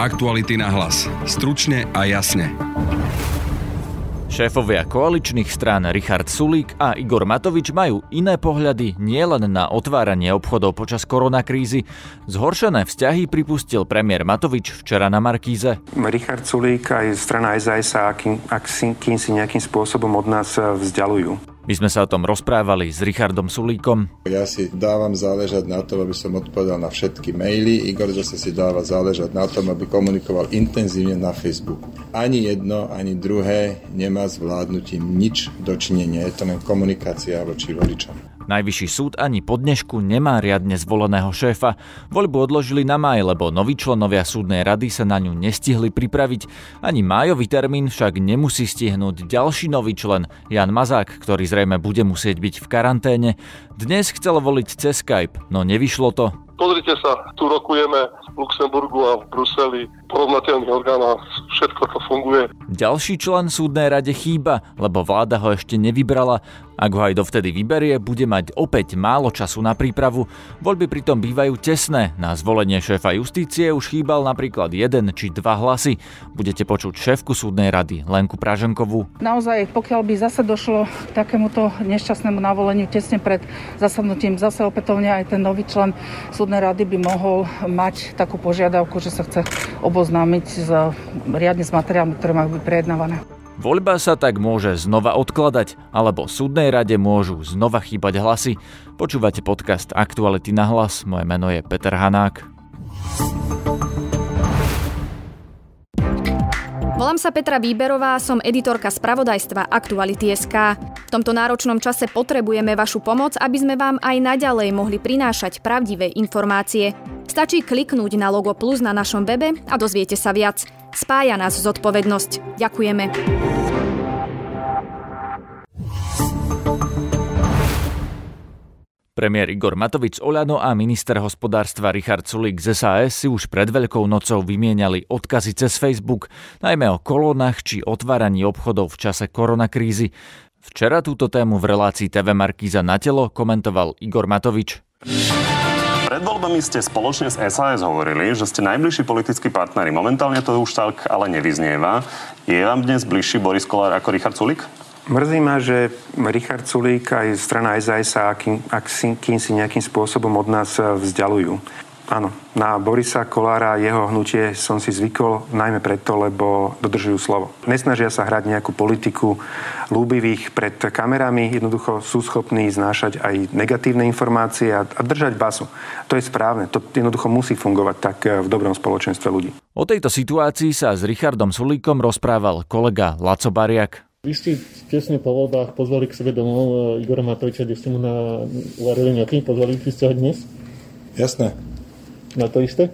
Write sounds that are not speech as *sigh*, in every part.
Aktuality na hlas. Stručne a jasne. Šéfovia koaličných strán Richard Sulík a Igor Matovič majú iné pohľady nielen na otváranie obchodov počas koronakrízy. Zhoršené vzťahy pripustil premiér Matovič včera na Markíze. Richard Sulík aj strana SAS sa akým, akým si nejakým spôsobom od nás vzdialujú. My sme sa o tom rozprávali s Richardom Sulíkom. Ja si dávam záležať na tom, aby som odpovedal na všetky maily. Igor zase si dáva záležať na tom, aby komunikoval intenzívne na Facebooku. Ani jedno, ani druhé nemá s vládnutím nič dočinenia. Je to len komunikácia voči voličom. Najvyšší súd ani po dnešku nemá riadne zvoleného šéfa. Voľbu odložili na maj, lebo noví členovia súdnej rady sa na ňu nestihli pripraviť. Ani májový termín však nemusí stihnúť ďalší nový člen, Jan Mazák, ktorý zrejme bude musieť byť v karanténe. Dnes chcel voliť cez Skype, no nevyšlo to. Pozrite sa, tu rokujeme v Luxemburgu a v Bruseli, porovnateľných orgánov, všetko to funguje. Ďalší člen súdnej rade chýba, lebo vláda ho ešte nevybrala ak ho aj dovtedy vyberie, bude mať opäť málo času na prípravu. Voľby pritom bývajú tesné. Na zvolenie šéfa justície už chýbal napríklad jeden či dva hlasy. Budete počuť šéfku súdnej rady Lenku Praženkovú. Naozaj, pokiaľ by zase došlo k takémuto nešťastnému navoleniu tesne pred zasadnutím, zase opätovne aj ten nový člen súdnej rady by mohol mať takú požiadavku, že sa chce oboznámiť s, riadne s materiálmi, ktoré majú byť prejednávané. Voľba sa tak môže znova odkladať, alebo súdnej rade môžu znova chýbať hlasy. Počúvate podcast Aktuality na hlas, moje meno je Peter Hanák. Volám sa Petra Výberová, som editorka spravodajstva Aktuality.sk. V tomto náročnom čase potrebujeme vašu pomoc, aby sme vám aj naďalej mohli prinášať pravdivé informácie. Stačí kliknúť na logo plus na našom webe a dozviete sa viac. Spája nás zodpovednosť. Ďakujeme. Premiér Igor Matovič Oľano a minister hospodárstva Richard Sulik z SAS si už pred Veľkou nocou vymieniali odkazy cez Facebook, najmä o kolónach či otváraní obchodov v čase koronakrízy. Včera túto tému v relácii TV Markíza na telo komentoval Igor Matovič. Pred voľbami ste spoločne s SAS hovorili, že ste najbližší politickí partneri. Momentálne to už tak ale nevyznieva. Je vám dnes bližší Boris Kolár ako Richard Sulik? Mrzí ma, že Richard Sulík aj strana SAS sa akým, akým si nejakým spôsobom od nás vzdialujú. Áno, na Borisa Kolára a jeho hnutie som si zvykol najmä preto, lebo dodržujú slovo. Nesnažia sa hrať nejakú politiku lúbivých pred kamerami, jednoducho sú schopní znášať aj negatívne informácie a, a držať basu. To je správne, to jednoducho musí fungovať tak v dobrom spoločenstve ľudí. O tejto situácii sa s Richardom Sulíkom rozprával kolega Laco Bariak. Vy ste tesne po voľbách pozvali k sebe domov eh, Igora Matoviča, kde ste mu na uvarili nejaký, pozvali ste ho dnes? Jasné. Na to isté?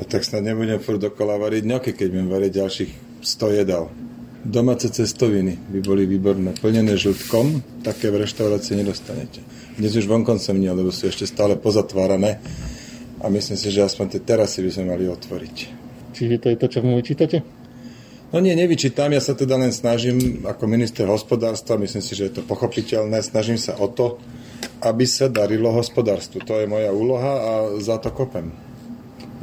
A tak snad nebudem furt dokola variť ňoky, keď budem variť ďalších 100 jedal. Domáce cestoviny by boli výborné. Plnené žltkom, také v reštaurácii nedostanete. Dnes už vonkoncom nie, lebo sú ešte stále pozatvárané a myslím si, že aspoň tie terasy by sme mali otvoriť. Čiže to je to, čo mu vyčítate? No nie, nevyčítam, ja sa teda len snažím ako minister hospodárstva, myslím si, že je to pochopiteľné, snažím sa o to, aby sa darilo hospodárstvu. To je moja úloha a za to kopem.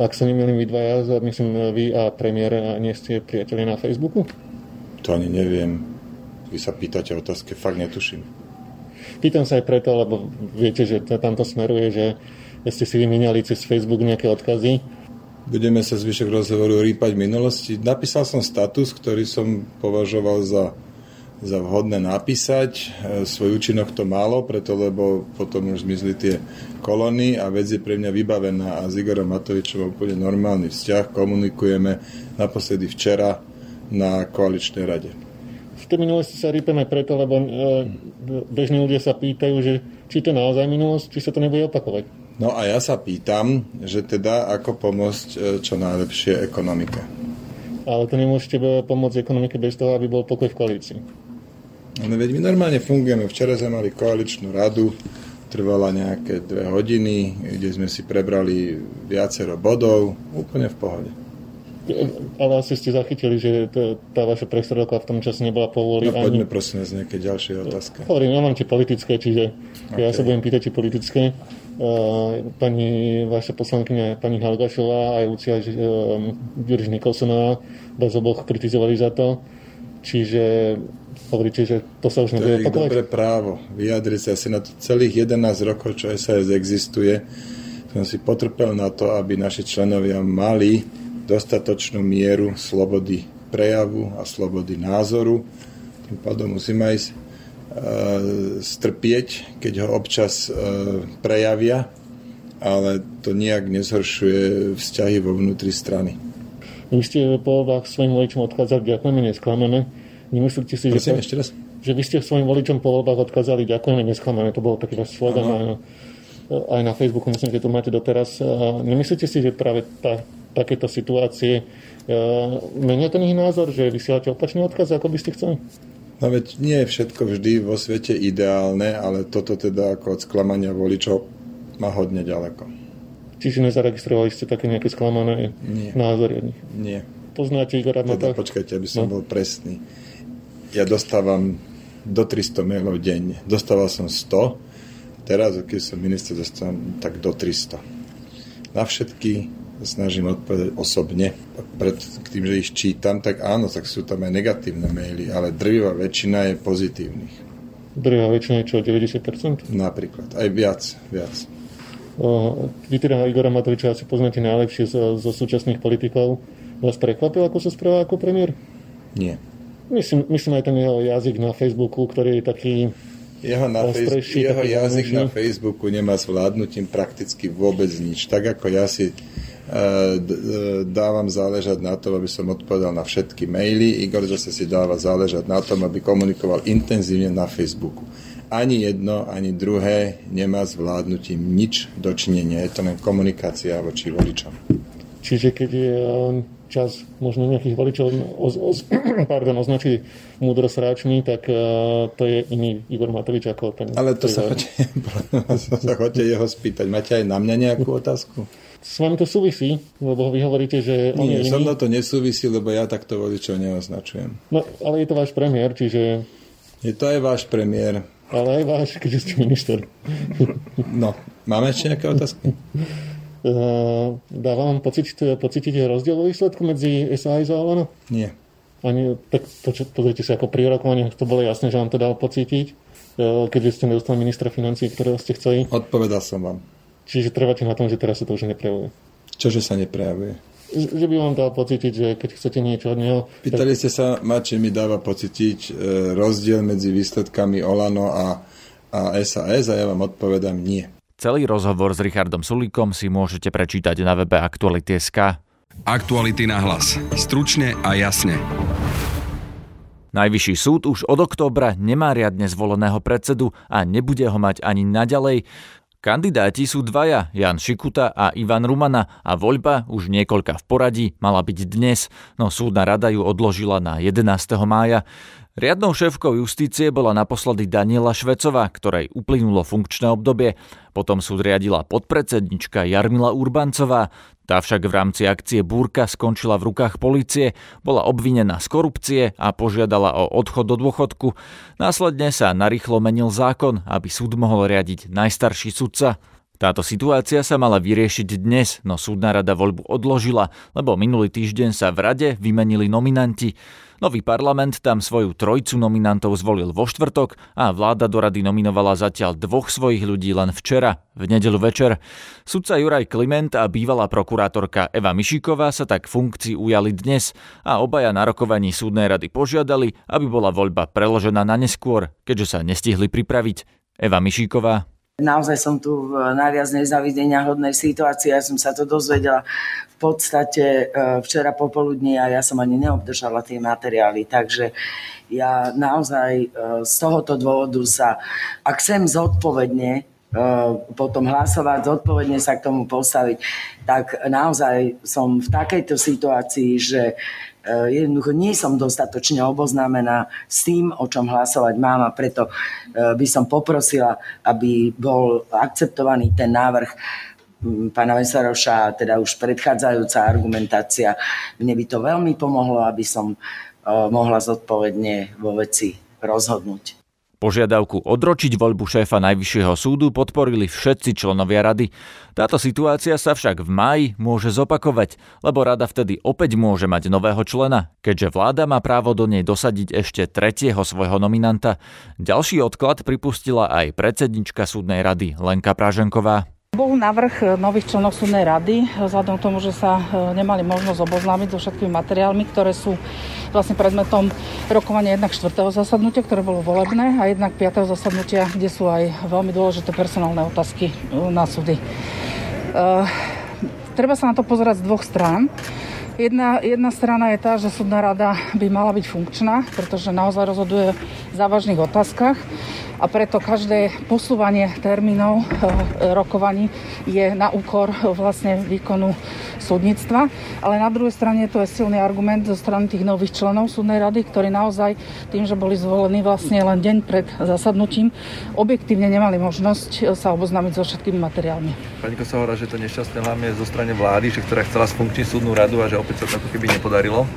Ak sa nemýlim, vy dvaja, myslím, vy a premiér nie ste priateľi na Facebooku? To ani neviem. Vy sa pýtate otázky, fakt netuším. Pýtam sa aj preto, lebo viete, že to tamto smeruje, že ste si vymieniali cez Facebook nejaké odkazy. Budeme sa zvyšok rozhovoru rýpať minulosti. Napísal som status, ktorý som považoval za za vhodné napísať. E, svoj účinok to málo, preto lebo potom už zmizli tie kolóny a vec je pre mňa vybavená a s Igorom Matovičom úplne normálny vzťah. Komunikujeme naposledy včera na koaličnej rade. V tej minulosti sa rýpeme preto, lebo e, bežní ľudia sa pýtajú, že či to naozaj minulosť, či sa to nebude opakovať. No a ja sa pýtam, že teda ako pomôcť e, čo najlepšie ekonomike. Ale to nemôžete pomôcť ekonomike bez toho, aby bol pokoj v koalícii. No veď my normálne fungujeme. Včera sme mali koaličnú radu, trvala nejaké dve hodiny, kde sme si prebrali viacero bodov, úplne v pohode. Ale asi ste zachytili, že tá vaša prestredovka v tom čase nebola povoli. No poďme ani... prosím z nejaké ďalšie otázky. Hovorím, ja mám tie politické, čiže okay. ja sa budem pýtať, či politické. Pani vaša poslankyňa, pani Halgašová a Lucia Ďuriš Nikolsonová bez oboch kritizovali za to. Čiže hovoríte, že to sa už nebude opakovať? Dobré právo vyjadriť sa asi na to celých 11 rokov, čo SAS existuje. Som si potrpel na to, aby naši členovia mali dostatočnú mieru slobody prejavu a slobody názoru. Tým pádom musím aj strpieť, keď ho občas prejavia, ale to nejak nezhoršuje vzťahy vo vnútri strany. Vy ste po voľbách svojim voličom odchádzali, ďakujeme, nesklamené. Nemyslíte si, Prosím, že, ešte raz? že vy ste svojim voličom po voľbách odkázali, ďakujeme, nesklamené. To bolo taký váš slogan aj na, aj na Facebooku, myslím, že to máte doteraz. Nemyslíte si, že práve tá, takéto situácie menia ten ich názor, že vysielate opačný odkaz, ako by ste chceli? No veď nie je všetko vždy vo svete ideálne, ale toto teda ako od sklamania voličov má hodne ďaleko. Čiže nezaregistrovali ste také nejaké sklamané nie. názory od nich? Nie. Poznáte Igora Teda počkajte, aby som no. bol presný. Ja dostávam do 300 mailov denne. Dostával som 100, teraz, keď som minister, dostávam tak do 300. Na všetky snažím odpovedať osobne. Pred tým, že ich čítam, tak áno, tak sú tam aj negatívne maily, ale drvivá väčšina je pozitívnych. Drvivá väčšina je čo, 90%? Napríklad, aj viac, viac. O, vy teda Igora Matoviča asi poznáte najlepšie zo, zo súčasných politikov. Vás prekvapil, ako sa správa ako premiér? Nie. Myslím, myslím aj ten jeho jazyk na Facebooku, ktorý je taký jeho, na Facebook, jeho jazyk na Facebooku nemá s vládnutím prakticky vôbec nič. Tak ako ja si dávam záležať na tom, aby som odpovedal na všetky maily. Igor zase si dáva záležať na tom, aby komunikoval intenzívne na Facebooku. Ani jedno, ani druhé nemá s vládnutím nič dočinenia. Je to len komunikácia voči voličom. Čiže keď je e, čas možno nejakých voličov oz, oz, *clears throat* pardon, označí múdrosráčmi, tak uh, to je iný Igor Matovič ako ten... Ale to sa chodte, *laughs* jeho spýtať. Máte aj na mňa nejakú otázku? S vami to súvisí, lebo vy hovoríte, že on Nie, je so mnou to nesúvisí, lebo ja takto voličov neoznačujem. No, ale je to váš premiér, čiže... Je to aj váš premiér. Ale aj váš, keďže ste minister. no, máme ešte nejaké otázky? Uh, dáva vám pocítiť, pocítiť rozdiel vo výsledku medzi SAS a Olano? Nie. Ani, tak to, čo, pozrite sa, ako pri rokovaní to bolo jasné, že vám to dal pocítiť, uh, keďže ste nedostali ministra financí, ktorého ste chceli. Odpovedal som vám. Čiže trváte na tom, že teraz sa to už neprejavuje. Čože sa neprejavuje? Že by vám dal pocítiť, že keď chcete niečo od neho... Pýtali tak... ste sa ma, či mi dáva pocítiť e, rozdiel medzi výsledkami Olano a, a SAS a ja vám odpovedám nie. Celý rozhovor s Richardom Sulíkom si môžete prečítať na webe Aktuality.sk. Aktuality na hlas. Stručne a jasne. Najvyšší súd už od októbra nemá riadne zvoleného predsedu a nebude ho mať ani naďalej. Kandidáti sú dvaja, Jan Šikuta a Ivan Rumana a voľba už niekoľka v poradí mala byť dnes, no súdna rada ju odložila na 11. mája. Riadnou šéfkou justície bola naposledy Daniela Švecová, ktorej uplynulo funkčné obdobie. Potom súd riadila podpredsednička Jarmila Urbancová. Tá však v rámci akcie Búrka skončila v rukách policie, bola obvinená z korupcie a požiadala o odchod do dôchodku. Následne sa narýchlo menil zákon, aby súd mohol riadiť najstarší sudca. Táto situácia sa mala vyriešiť dnes, no súdna rada voľbu odložila, lebo minulý týždeň sa v rade vymenili nominanti. Nový parlament tam svoju trojcu nominantov zvolil vo štvrtok a vláda do rady nominovala zatiaľ dvoch svojich ľudí len včera, v nedelu večer. Sudca Juraj Kliment a bývalá prokurátorka Eva Mišíková sa tak funkcií ujali dnes a obaja na rokovaní súdnej rady požiadali, aby bola voľba preložená na neskôr, keďže sa nestihli pripraviť. Eva Mišíková Naozaj som tu v najviac nezavidenia hodnej situácii. Ja som sa to dozvedela v podstate e, včera popoludní a ja som ani neobdržala tie materiály. Takže ja naozaj e, z tohoto dôvodu sa, ak chcem zodpovedne potom hlasovať, zodpovedne sa k tomu postaviť, tak naozaj som v takejto situácii, že Eh, jednoducho nie som dostatočne oboznámená s tým, o čom hlasovať mám a preto eh, by som poprosila, aby bol akceptovaný ten návrh pána Vesaroša, teda už predchádzajúca argumentácia. Mne by to veľmi pomohlo, aby som eh, mohla zodpovedne vo veci rozhodnúť. Požiadavku odročiť voľbu šéfa Najvyššieho súdu podporili všetci členovia rady. Táto situácia sa však v máji môže zopakovať, lebo rada vtedy opäť môže mať nového člena, keďže vláda má právo do nej dosadiť ešte tretieho svojho nominanta. Ďalší odklad pripustila aj predsednička súdnej rady Lenka Praženková. Bol navrh nových členov súdnej rady, vzhľadom k tomu, že sa e, nemali možnosť oboznámiť so všetkými materiálmi, ktoré sú vlastne predmetom rokovania jednak 4. zasadnutia, ktoré bolo volebné, a jednak 5. zasadnutia, kde sú aj veľmi dôležité personálne otázky na súdy. E, treba sa na to pozerať z dvoch strán. Jedna, jedna strana je tá, že súdna rada by mala byť funkčná, pretože naozaj rozhoduje v závažných otázkach. A preto každé posúvanie termínov eh, rokovaní je na úkor vlastne výkonu súdnictva. Ale na druhej strane to je silný argument zo strany tých nových členov súdnej rady, ktorí naozaj tým, že boli zvolení vlastne len deň pred zasadnutím, objektívne nemali možnosť eh, sa oboznámiť so všetkými materiálmi. Pani Kosa že to nešťastné hlavne zo strany vlády, že ktorá chcela sfunkčniť súdnu radu a že opäť sa to ako keby nepodarilo?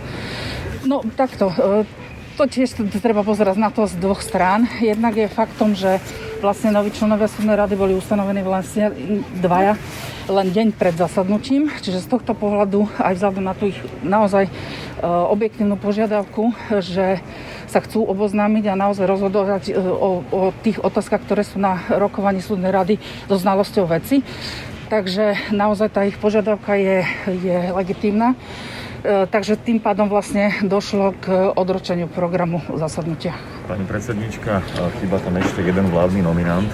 No takto. Eh, to tiež treba pozerať na to z dvoch strán. Jednak je faktom, že vlastne noví členovia súdnej rady boli ustanovení vlastne dvaja len deň pred zasadnutím, čiže z tohto pohľadu aj vzhľadom na tú ich naozaj e, objektívnu požiadavku, že sa chcú oboznámiť a naozaj rozhodovať e, o, o tých otázkach, ktoré sú na rokovaní súdnej rady so znalosťou veci. Takže naozaj tá ich požiadavka je, je legitímna. E, takže tým pádom vlastne došlo k odročeniu programu zasadnutia. Pani predsednička, chyba tam ešte jeden vládny nominant,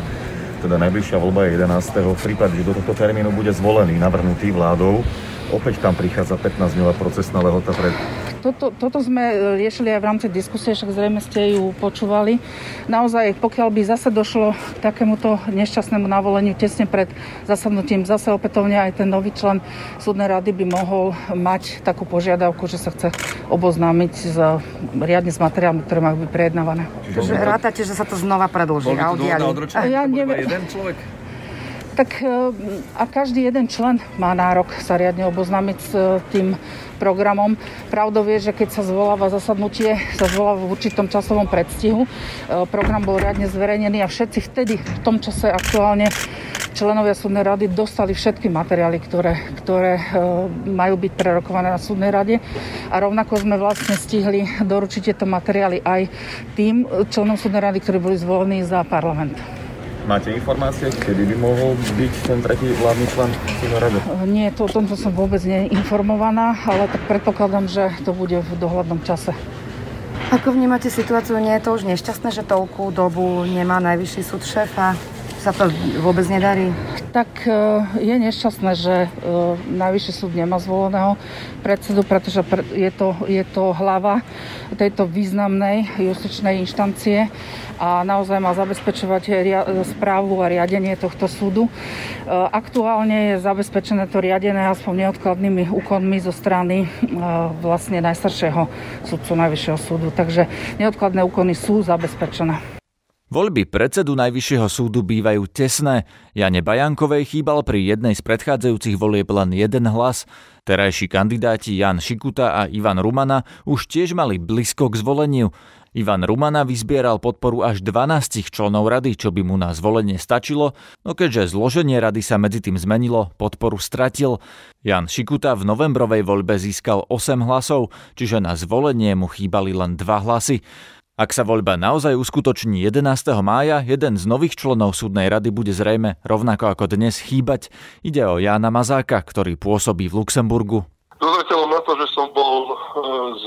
teda najbližšia voľba je 11. V prípade, že do tohto termínu bude zvolený, navrhnutý vládou, opäť tam prichádza 15-dňová procesná lehota pred toto, toto sme e, riešili aj v rámci diskusie, však zrejme ste ju počúvali. Naozaj, pokiaľ by zase došlo k takémuto nešťastnému navoleniu tesne pred zasadnutím, zase opätovne aj ten nový člen súdnej rady by mohol mať takú požiadavku, že sa chce oboznámiť s, riadne s materiálmi, ktoré majú byť prejednávané. Čiže rátate, že sa to znova predlží a oddiali? Ja neviem. jeden človek? Tak e, a každý jeden člen má nárok sa riadne oboznámiť s e, tým programom. Pravdou je, že keď sa zvoláva zasadnutie, sa zvoláva v určitom časovom predstihu. E, program bol riadne zverejnený a všetci vtedy, v tom čase aktuálne členovia súdnej rady dostali všetky materiály, ktoré, ktoré majú byť prerokované na súdnej rade. A rovnako sme vlastne stihli doručiť tieto materiály aj tým členom súdnej rady, ktorí boli zvolení za parlament. Máte informácie, kedy by mohol byť ten tretí vládny člen rady? Nie, to, o tomto som vôbec neinformovaná, ale tak predpokladám, že to bude v dohľadnom čase. Ako vnímate situáciu? Nie je to už nešťastné, že toľkú dobu nemá najvyšší súd šéfa? Sa to vôbec nedarí? Tak e, je nešťastné, že e, najvyšší súd nemá zvoleného predsedu, pretože je to, je to hlava tejto významnej justičnej inštancie a naozaj má zabezpečovať správu a riadenie tohto súdu. E, aktuálne je zabezpečené to riadené aspoň neodkladnými úkonmi zo strany vlastne najstaršieho súdcu Najvyššieho súdu. Takže neodkladné úkony sú zabezpečené. Voľby predsedu Najvyššieho súdu bývajú tesné. Jane Bajankovej chýbal pri jednej z predchádzajúcich volieb len jeden hlas. Terajší kandidáti Jan Šikuta a Ivan Rumana už tiež mali blízko k zvoleniu. Ivan Rumana vyzbieral podporu až 12 členov rady, čo by mu na zvolenie stačilo, no keďže zloženie rady sa medzi tým zmenilo, podporu stratil. Jan Šikuta v novembrovej voľbe získal 8 hlasov, čiže na zvolenie mu chýbali len 2 hlasy. Ak sa voľba naozaj uskutoční 11. mája, jeden z nových členov súdnej rady bude zrejme rovnako ako dnes chýbať. Ide o Jána Mazáka, ktorý pôsobí v Luxemburgu. Dozateľom na to, že som bol e,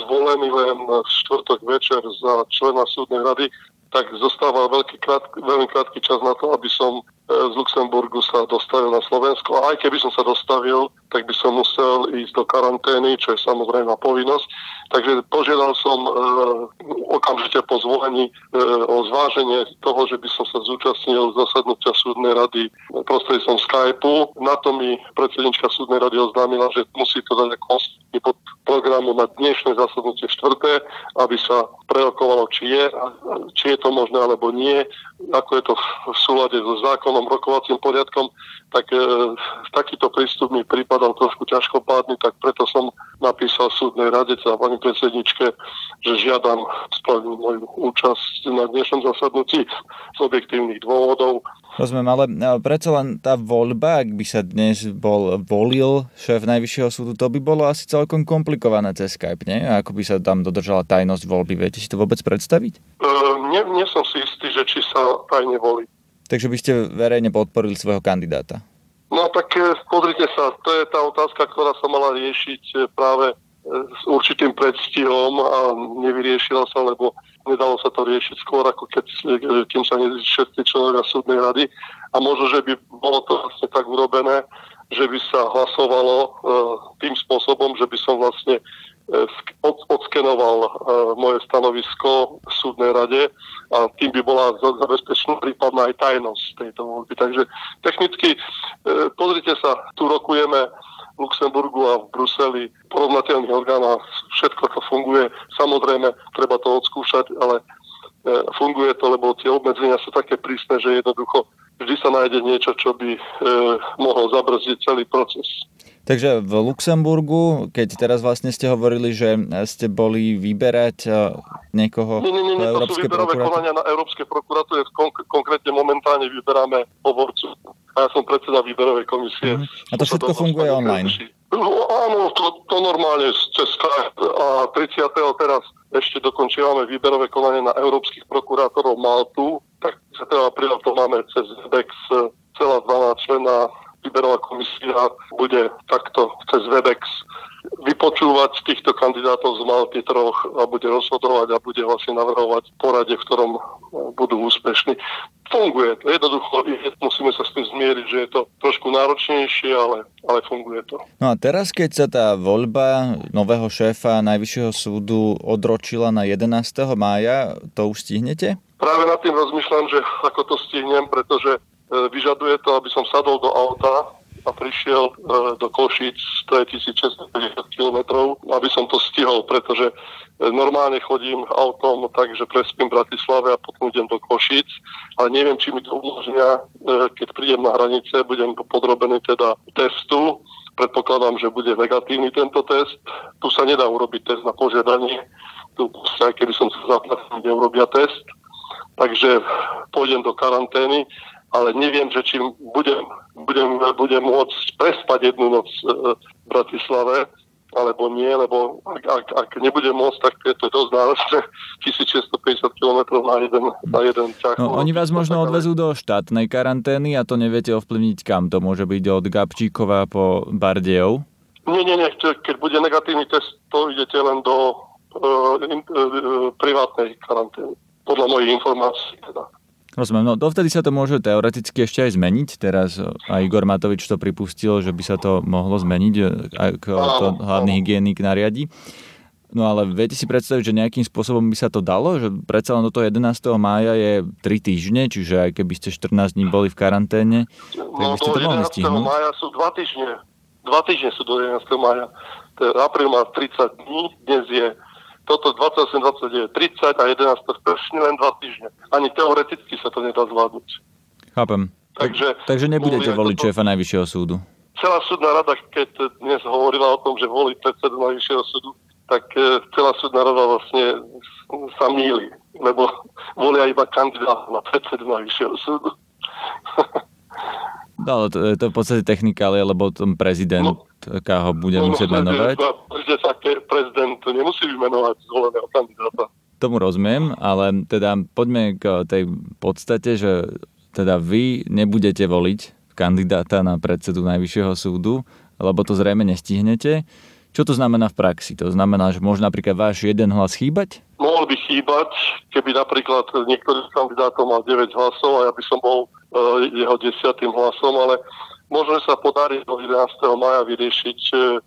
zvolený len v štvrtok večer za člena súdnej rady, tak zostáva veľký krátky, veľmi krátky čas na to, aby som e, z Luxemburgu sa dostavil na Slovensko. A aj keby som sa dostavil, tak by som musel ísť do karantény, čo je samozrejme povinnosť. Takže požiadal som e, okamžite po zvolení e, o zváženie toho, že by som sa zúčastnil zasadnutia súdnej rady prostredníctvom Skypeu. Na to mi predsednička súdnej rady oznámila, že musí to dať ako pod programu na dnešné zasadnutie štvrté, aby sa prerokovalo, či je, či je to možné alebo nie. ako je to v súlade so zákonom, rokovacím poriadkom, tak e, takýto prístup mi prípadal trošku ťažkopádny, tak preto som napísal súdnej rade, teda pani predsedničke, že žiadam spraviť moju účasť na dnešnom zasadnutí z objektívnych dôvodov. Rozumiem, ale predsa len tá voľba, ak by sa dnes bol volil šéf Najvyššieho súdu, to by bolo asi celkom komplikované cez Skype, nie? A ako by sa tam dodržala tajnosť voľby, viete si to vôbec predstaviť? Uh, nie, nie som si istý, že či sa tajne volí. Takže by ste verejne podporili svojho kandidáta? No tak e, pozrite sa, to je tá otázka, ktorá sa mala riešiť e, práve s určitým predstihom a nevyriešila sa, lebo nedalo sa to riešiť skôr, ako keď, kým sa nezli všetci členovia súdnej rady. A možno, že by bolo to vlastne tak urobené, že by sa hlasovalo e, tým spôsobom, že by som vlastne e, odskenoval e, moje stanovisko v súdnej rade a tým by bola zabezpečená prípadná aj tajnosť tejto voľby. Takže technicky, pozrite sa, tu rokujeme Luxemburgu a v Bruseli porovnateľných orgánov. Všetko to funguje. Samozrejme, treba to odskúšať, ale e, funguje to, lebo tie obmedzenia sú také prísne, že jednoducho vždy sa nájde niečo, čo by e, mohlo zabrzdiť celý proces. Takže v Luxemburgu, keď teraz vlastne ste hovorili, že ste boli vyberať e, niekoho nie, nie, nie, nie to sú výberové konania na Európskej prokuratúre. Konk- konkrétne momentálne vyberáme hovorcu a ja som predseda výberovej komisie. Mm. A to všetko funguje online? No, áno, to, to normálne cez Skype. A 30. teraz ešte dokončívame výberové konanie na európskych prokurátorov Maltu. Tak 30. apríla to máme cez Webex celá 12 člena výberová komisia bude takto cez Webex vypočúvať týchto kandidátov z Malty troch a bude rozhodovať a bude vlastne navrhovať porade, v ktorom e, budú úspešní. Funguje to. Jednoducho musíme sa s tým zmieriť, že je to trošku náročnejšie, ale, ale funguje to. No a teraz, keď sa tá voľba nového šéfa Najvyššieho súdu odročila na 11. mája, to už stihnete? Práve nad tým rozmýšľam, že ako to stihnem, pretože e, vyžaduje to, aby som sadol do auta a prišiel e, do Košic, to je 1650 km, aby som to stihol, pretože e, normálne chodím autom, takže prespím v Bratislave a potom idem do Košic, ale neviem, či mi to umožňa, e, keď prídem na hranice, budem podrobený teda testu, predpokladám, že bude negatívny tento test. Tu sa nedá urobiť test na požiadanie, tu aj keby som sa zaplatil, neurobia test. Takže pôjdem do karantény ale neviem, že či budem, budem, budem môcť prespať jednu noc e, v Bratislave, alebo nie, lebo ak, ak, ak nebudem môcť, tak je to dosť náročné *laughs* 1650 km na jeden, na jeden ťah. No, oni vás možno odvezú do štátnej karantény a to neviete ovplyvniť kam. To môže byť od Gabčíkova po Bardejov? Nie, nie, nie. Keď bude negatívny test, to idete len do uh, in, uh, privátnej karantény. Podľa mojich informácií teda. Rozumiem, no dovtedy sa to môže teoreticky ešte aj zmeniť. Teraz aj Igor Matovič to pripustil, že by sa to mohlo zmeniť, ak to hlavný hygienik nariadi. No ale viete si predstaviť, že nejakým spôsobom by sa to dalo? Že predsa len do toho 11. mája je 3 týždne, čiže aj keby ste 14 dní boli v karanténe, tak by ste to mohli stihnúť. mája sú 2 týždne. 2 týždne sú do 11. mája. Apríl má 30 dní, dnes je toto 28, 29, 30 a 11 presne len 2 týždne. Ani teoreticky sa to nedá zvládnuť. Chápem. Takže, Takže nebudete voliť toto... šéfa Najvyššieho súdu? Celá súdna rada, keď dnes hovorila o tom, že volí predsedu Najvyššieho súdu, tak e, celá súdna rada vlastne sa míli, lebo volia iba kandidát na predsedu Najvyššieho súdu. *laughs* no, ale to, to je v podstate technikálie, lebo ten prezident no, ho bude no, musieť menovať. Že sa prezident nemusí vymenovať zvoleného kandidáta. Tomu rozumiem, ale teda poďme k tej podstate, že teda vy nebudete voliť kandidáta na predsedu Najvyššieho súdu, lebo to zrejme nestihnete. Čo to znamená v praxi? To znamená, že môže napríklad váš jeden hlas chýbať? Mohol by chýbať, keby napríklad niektorý z kandidátov mal 9 hlasov a ja by som bol uh, jeho desiatým hlasom, ale možno sa podarí do 11. maja vyriešiť uh,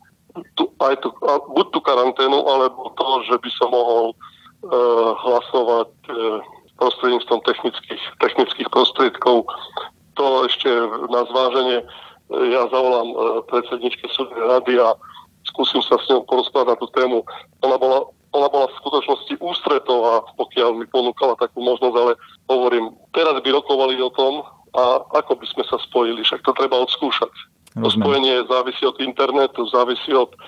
tu, aj tu, buď tú karanténu, alebo to, že by som mohol uh, hlasovať uh, prostredníctvom technických, technických prostriedkov. To ešte na zváženie ja zavolám uh, predsedničke súdnej rady a skúsim sa s ňou porozprávať na tú tému. Ona bola ona bola v skutočnosti ústretová, pokiaľ mi ponúkala takú možnosť, ale hovorím, teraz by rokovali o tom, a ako by sme sa spojili, však to treba odskúšať. To spojenie závisí od internetu, závisí od e,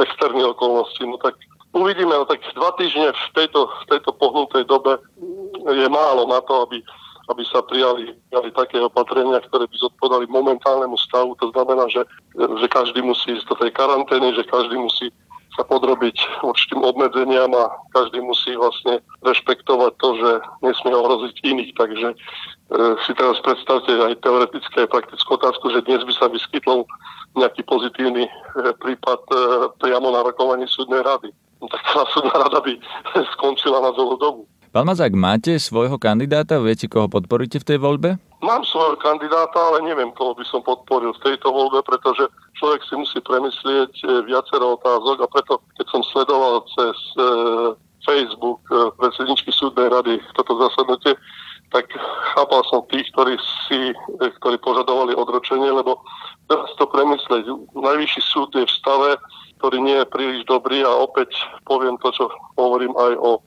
externých okolností. No tak uvidíme, no tak dva týždne v tejto, v tejto pohnutej dobe je málo na to, aby aby sa prijali, prijali také opatrenia, ktoré by zodpovedali momentálnemu stavu. To znamená, že, že každý musí ísť do tej karantény, že každý musí sa podrobiť určitým obmedzeniam a každý musí vlastne rešpektovať to, že nesmie ohroziť iných. Takže e, si teraz predstavte aj teoretické aj praktickú otázku, že dnes by sa vyskytol nejaký pozitívny e, prípad e, priamo na rokovaní súdnej rady. No, tak tá súdna rada by *laughs* skončila na celú dobu. Pán Mazák, máte svojho kandidáta? Viete, koho podporíte v tej voľbe? Mám svojho kandidáta, ale neviem, koho by som podporil v tejto voľbe, pretože človek si musí premyslieť e, viacero otázok a preto, keď som sledoval cez e, Facebook e, predsedničky súdnej rady toto zasadnutie, tak chápal som tých, ktorí, si, ktorí požadovali odročenie, lebo teraz to premyslieť. Najvyšší súd je v stave, ktorý nie je príliš dobrý a opäť poviem to, čo hovorím aj o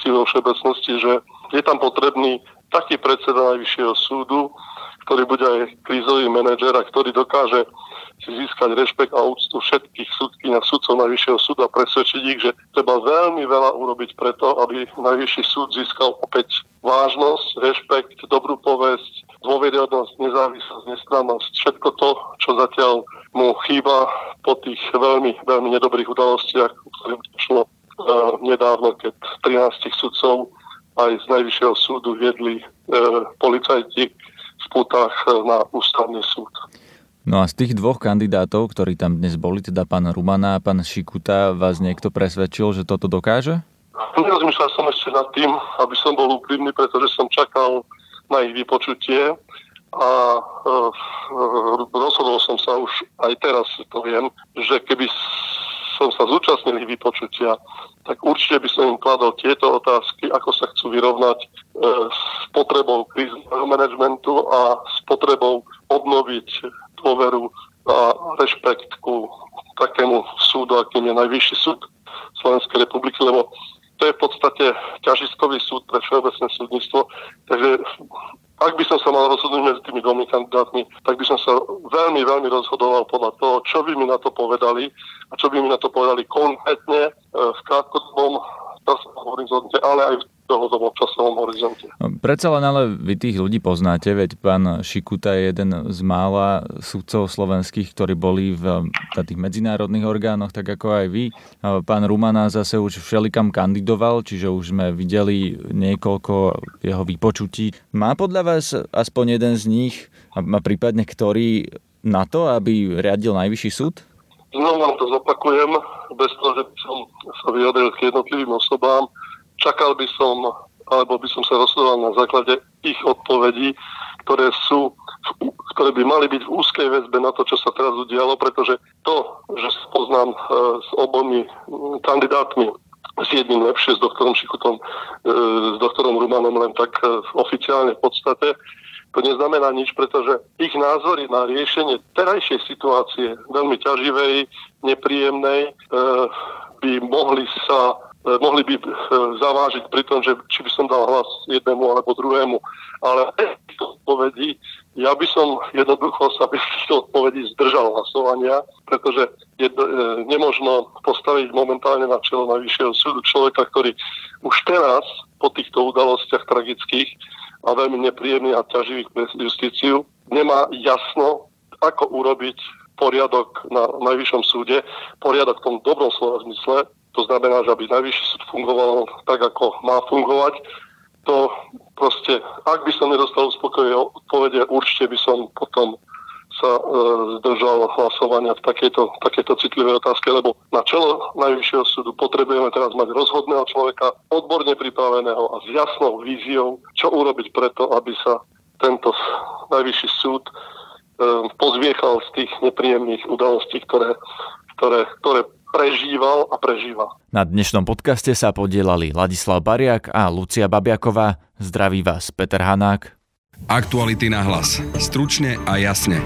justícii vo všeobecnosti, že je tam potrebný taký predseda Najvyššieho súdu, ktorý bude aj krízový manažer a ktorý dokáže si získať rešpekt a úctu všetkých súdkyň a súdcov Najvyššieho súdu a presvedčiť ich, že treba veľmi veľa urobiť preto, aby Najvyšší súd získal opäť vážnosť, rešpekt, dobrú povesť, dôveryhodnosť, nezávislosť, nestrannosť, všetko to, čo zatiaľ mu chýba po tých veľmi, veľmi nedobrých udalostiach, ktorým šlo uh, nedávno, keď 13 sudcov aj z Najvyššieho súdu viedli uh, policajti v putách uh, na ústavný súd. No a z tých dvoch kandidátov, ktorí tam dnes boli, teda pán Rumana a pán Šikuta, vás niekto presvedčil, že toto dokáže? Nerozmýšľal som ešte nad tým, aby som bol úprimný, pretože som čakal na ich vypočutie a e, rozhodol som sa už aj teraz, to viem, že keby som sa zúčastnil ich vypočutia, tak určite by som im kladol tieto otázky, ako sa chcú vyrovnať e, s potrebou krízneho manažmentu a s potrebou obnoviť dôveru a rešpekt ku takému súdu, akým je najvyšší súd Slovenskej republiky, lebo to je v podstate ťažiskový súd pre všeobecné súdnictvo. Takže ak by som sa mal rozhodnúť medzi tými dvomi kandidátmi, tak by som sa veľmi, veľmi rozhodoval podľa toho, čo by mi na to povedali a čo by mi na to povedali konkrétne e, v krátkodobom časovom horizonte, ale aj v dlhodobom časovom horizonte. No, predsa len ale vy tých ľudí poznáte, veď pán Šikuta je jeden z mála sudcov slovenských, ktorí boli v, v tých medzinárodných orgánoch, tak ako aj vy. Pán Rumana zase už všelikam kandidoval, čiže už sme videli niekoľko jeho vypočutí. Má podľa vás aspoň jeden z nich, a prípadne ktorý, na to, aby riadil najvyšší súd? Znovu vám to zopakujem, bez toho, že by som sa vyjadril k jednotlivým osobám. Čakal by som, alebo by som sa rozhodoval na základe ich odpovedí, ktoré sú, ktoré by mali byť v úzkej väzbe na to, čo sa teraz udialo, pretože to, že sa poznám e, s obomi kandidátmi, s jedným lepšie, s doktorom Šikutom, e, s doktorom Rumanom len tak e, oficiálne v podstate, to neznamená nič, pretože ich názory na riešenie terajšej situácie, veľmi ťaživej, nepríjemnej, by mohli sa mohli by e, zavážiť pri tom, že či by som dal hlas jednému alebo druhému. Ale týchto odpovedí, ja by som jednoducho sa bez týchto odpovedí zdržal hlasovania, pretože je nemožno postaviť momentálne na čelo Najvyššieho súdu človeka, ktorý už teraz po týchto udalostiach tragických a veľmi nepríjemný a ťaživý pre justíciu. Nemá jasno, ako urobiť poriadok na Najvyššom súde, poriadok v tom dobrom slova zmysle, to znamená, že aby Najvyšší súd fungoval tak, ako má fungovať. To proste, ak by som nedostal uspokojivé odpovede, určite by som potom sa e, zdržal hlasovania v takejto, takejto citlivej otázke, lebo na čelo Najvyššieho súdu potrebujeme teraz mať rozhodného človeka, odborne pripraveného a s jasnou víziou, čo urobiť preto, aby sa tento Najvyšší súd e, pozviechal z tých nepríjemných udalostí, ktoré, ktoré, ktoré prežíval a prežíva. Na dnešnom podcaste sa podielali Ladislav Bariak a Lucia Babiaková. Zdraví vás Peter Hanák. Aktuality na hlas. Stručne a jasne.